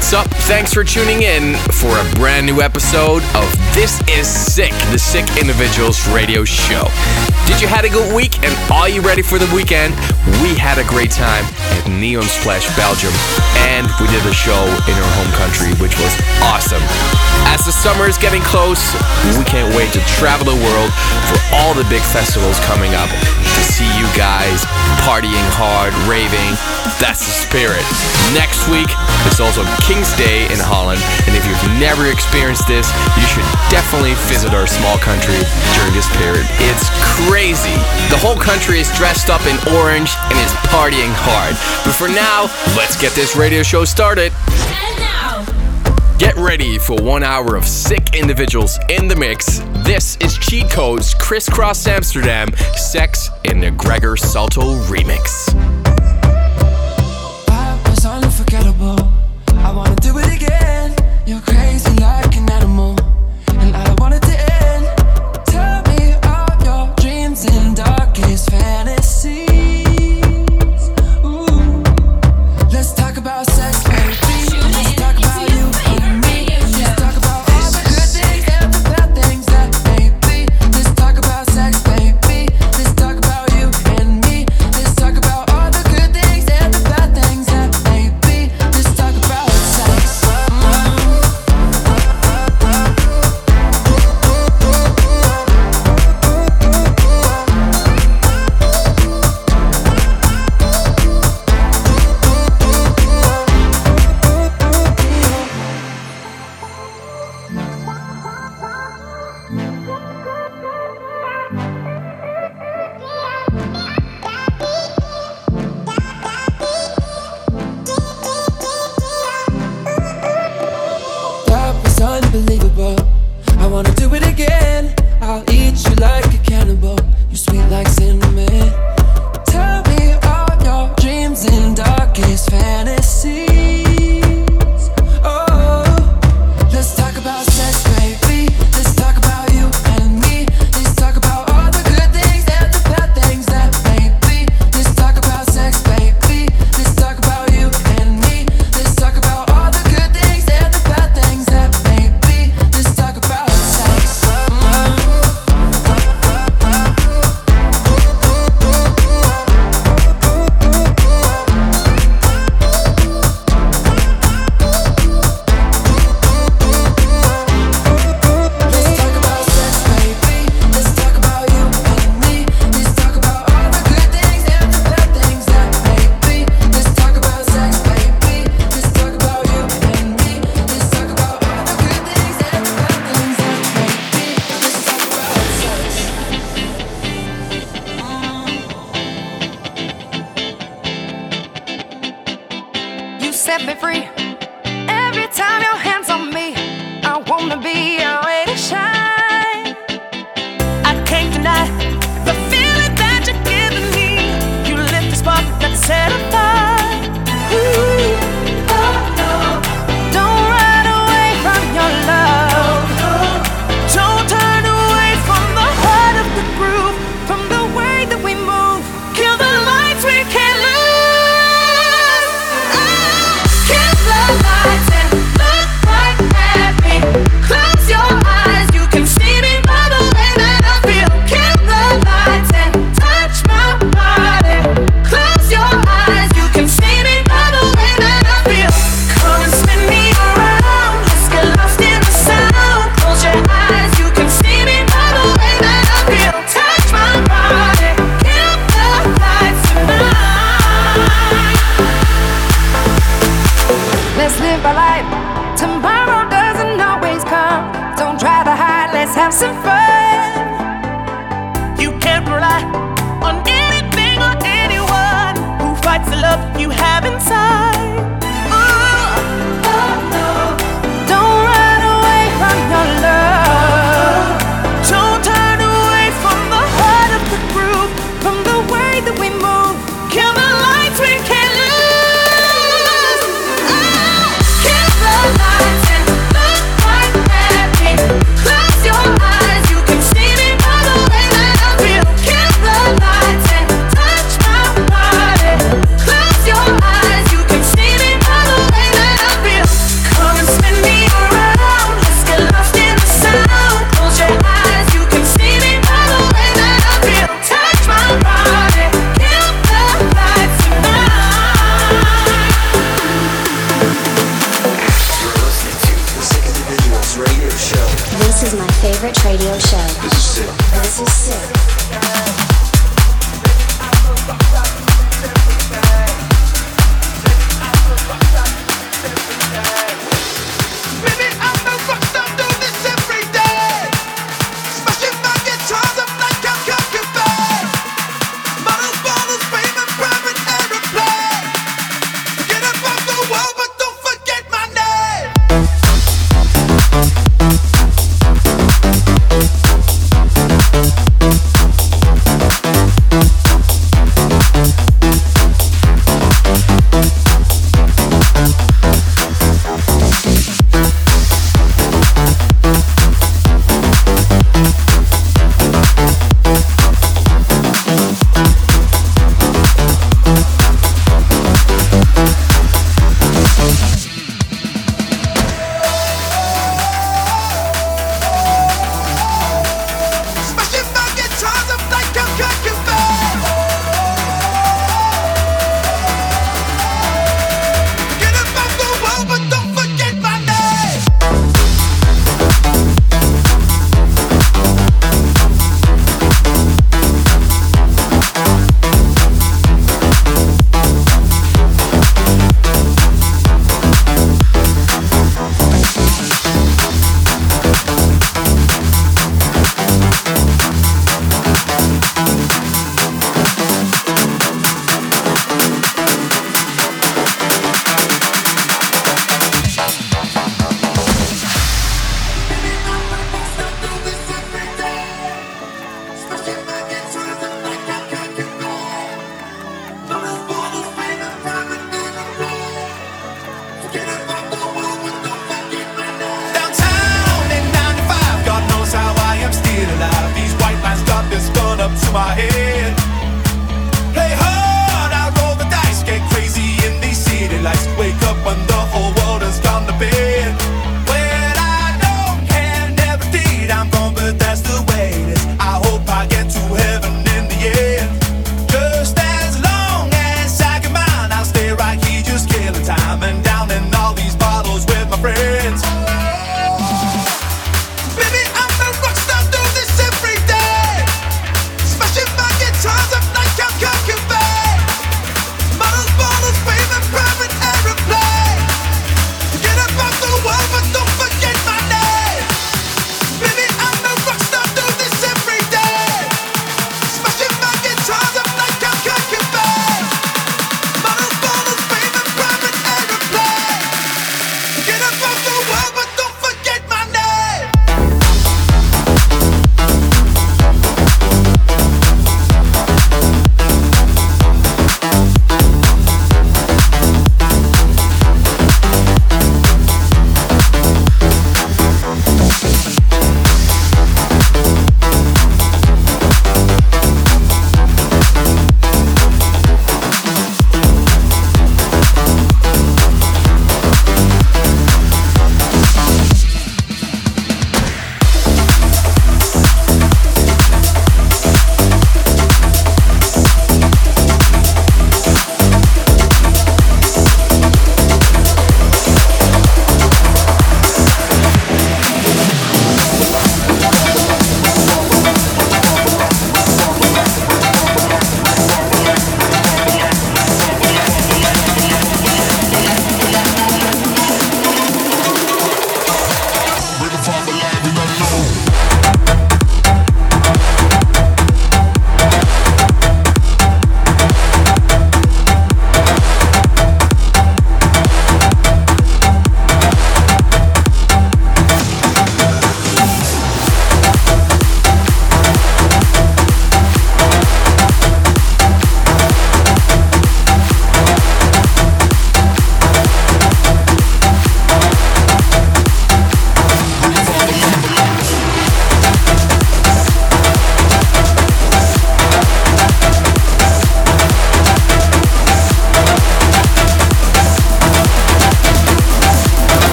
What's up? Thanks for tuning in for a brand new episode of This Is Sick, the Sick Individuals Radio Show. Did you had a good week and are you ready for the weekend? We had a great time at Neon Splash Belgium and we did a show in our home country which was awesome. As the summer is getting close, we can't wait to travel the world for all the big festivals coming up to see you guys partying hard, raving. That's the spirit. Next week, it's also King's Day in Holland, and if you've never experienced this, you should definitely visit our small country during this period. It's crazy. The whole country is dressed up in orange and is partying hard. But for now, let's get this radio show started. Get ready for one hour of sick individuals in the mix this is Cheat Codes Kris Kross Amsterdam Sex in the Gregor Salto remix. I was unforgettable. I wanna do it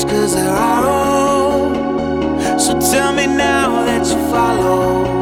cause there are all. So tell me now that you follow.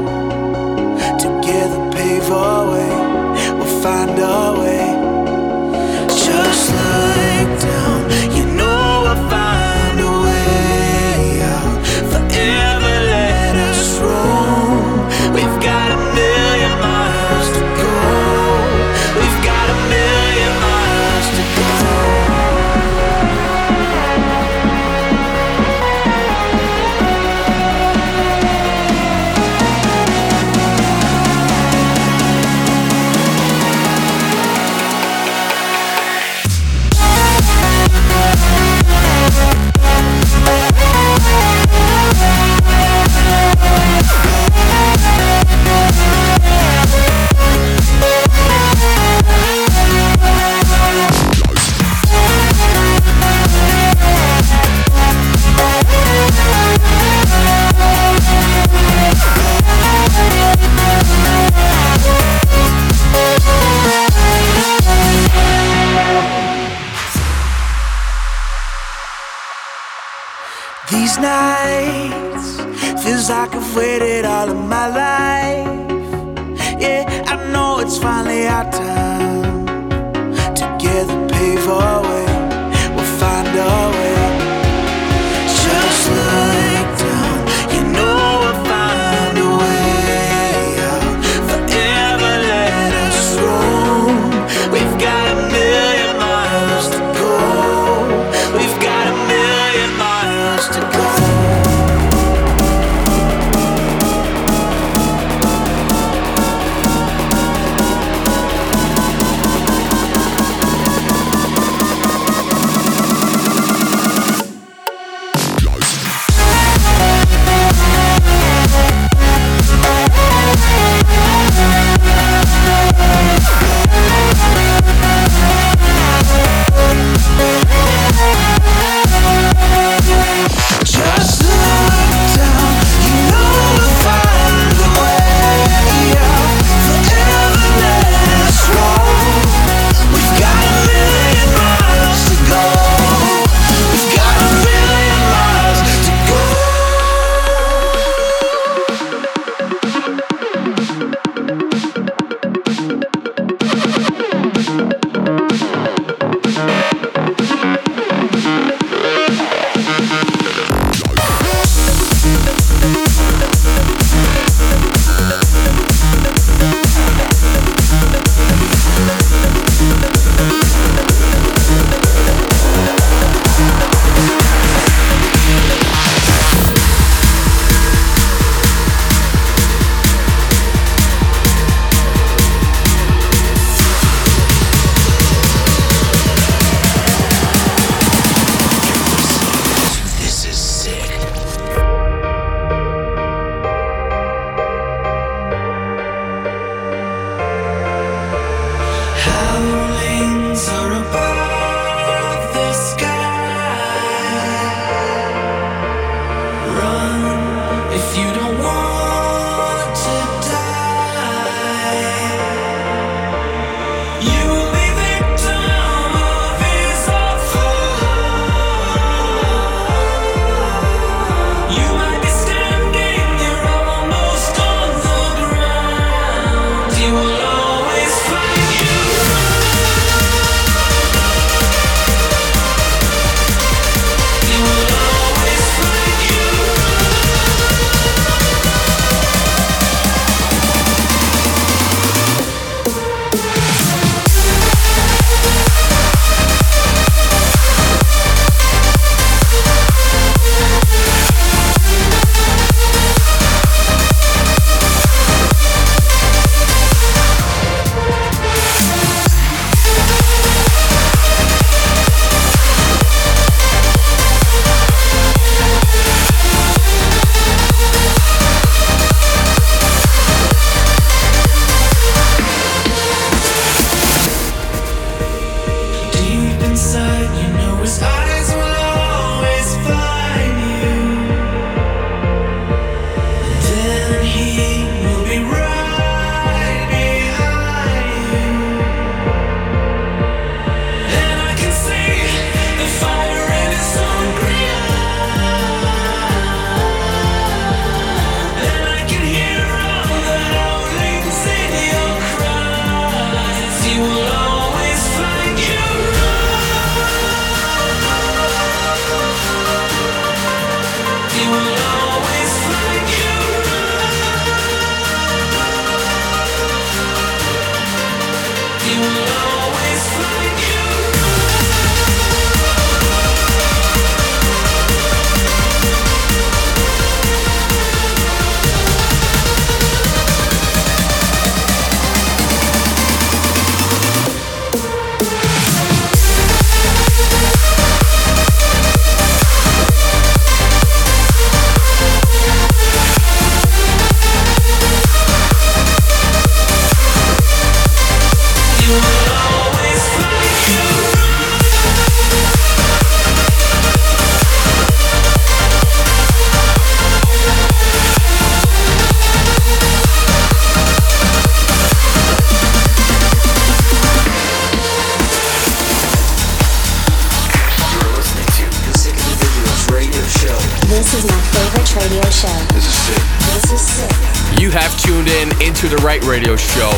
Right Radio Show.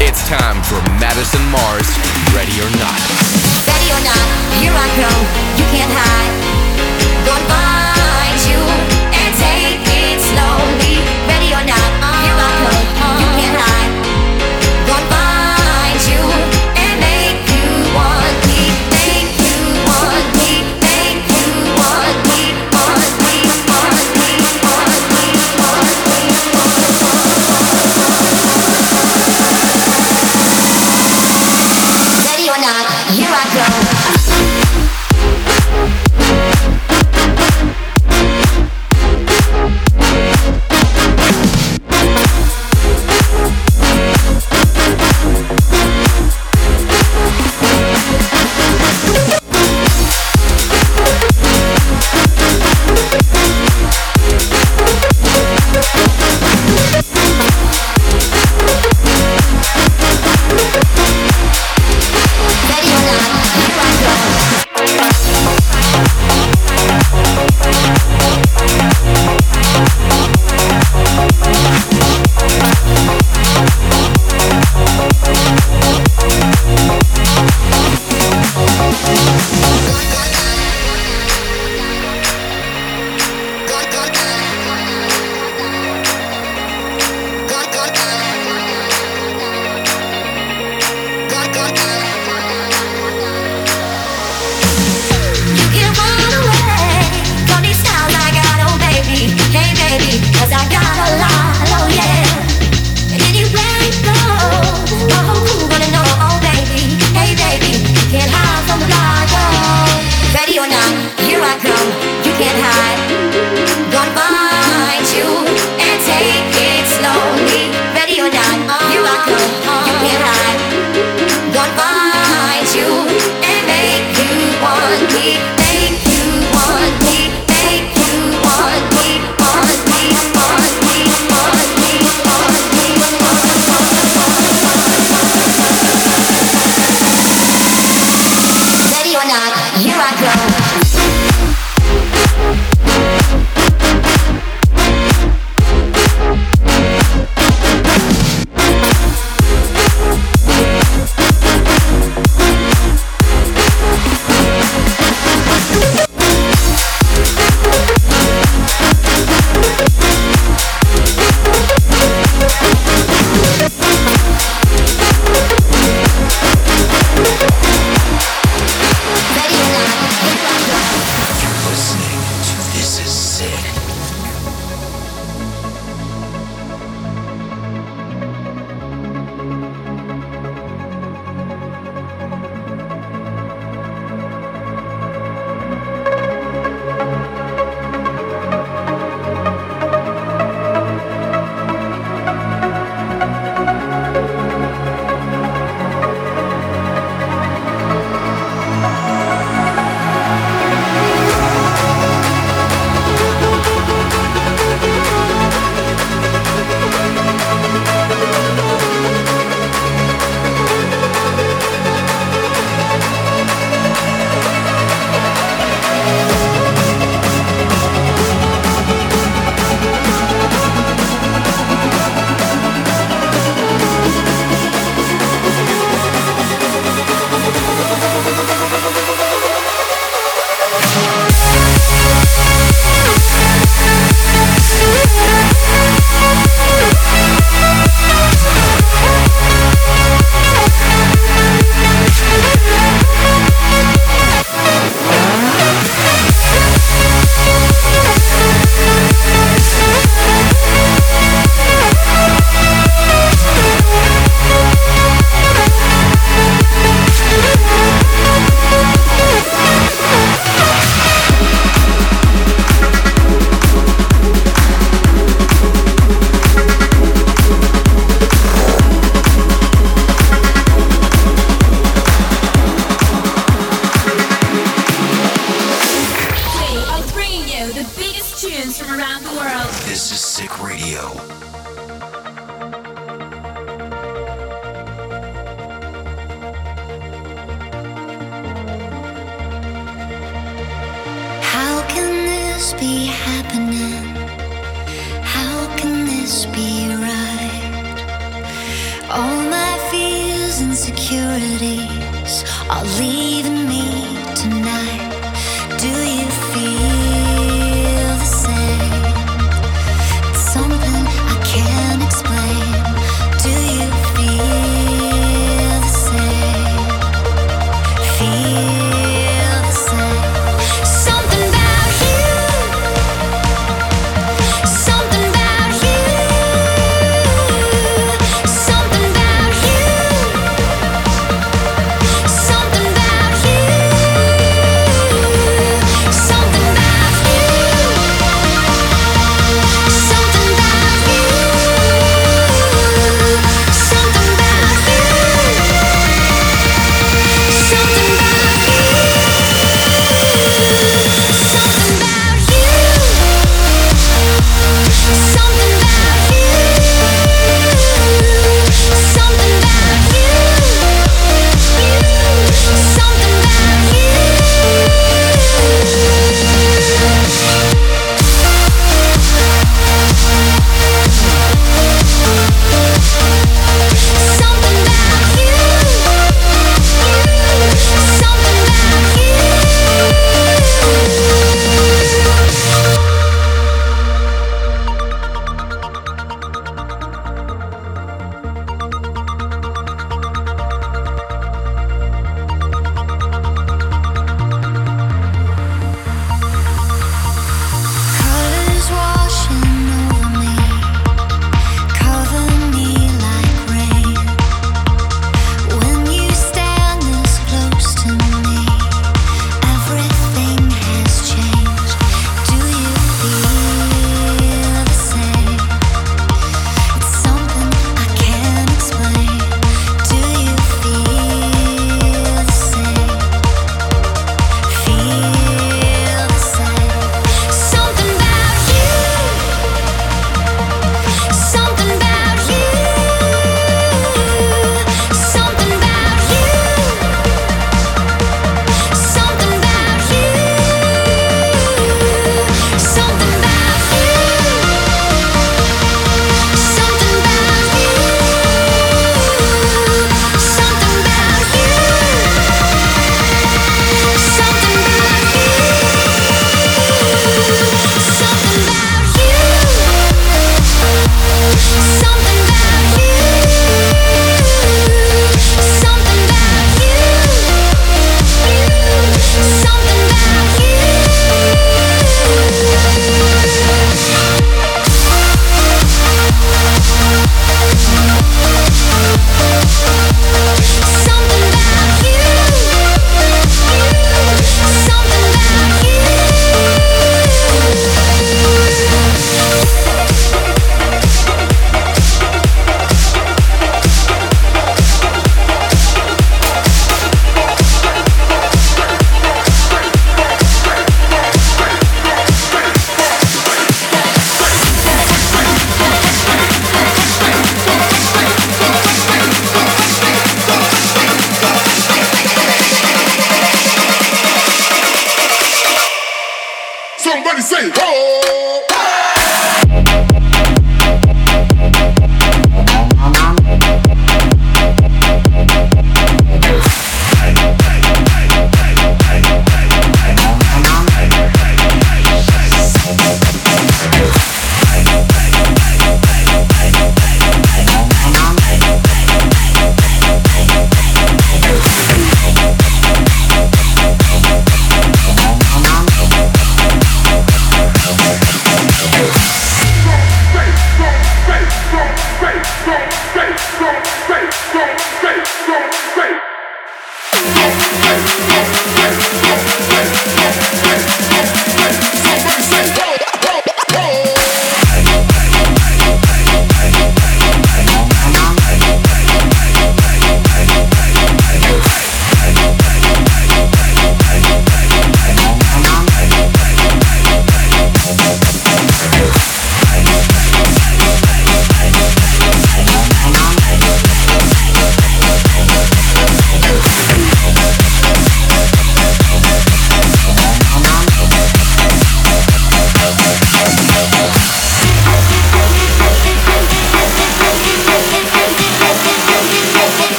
It's time for Madison Mars, Ready or Not. Ready or Not, you're on your you can't hide.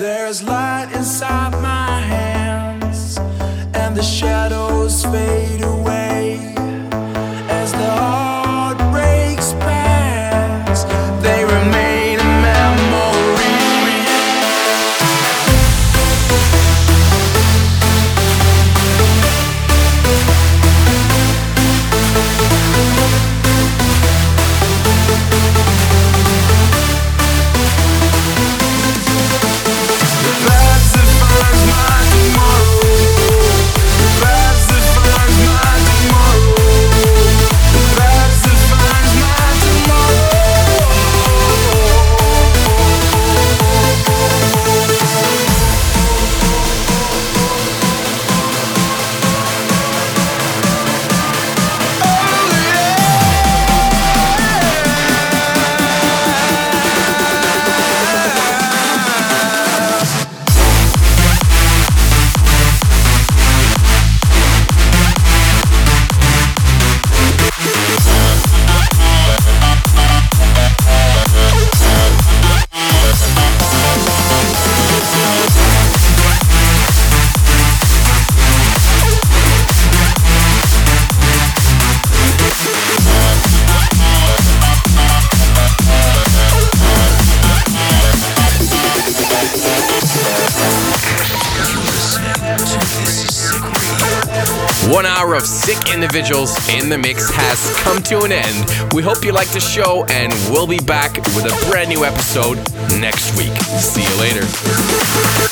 There's light inside my hands and the. individuals in the mix has come to an end. We hope you liked the show, and we'll be back with a brand new episode next week. See you later.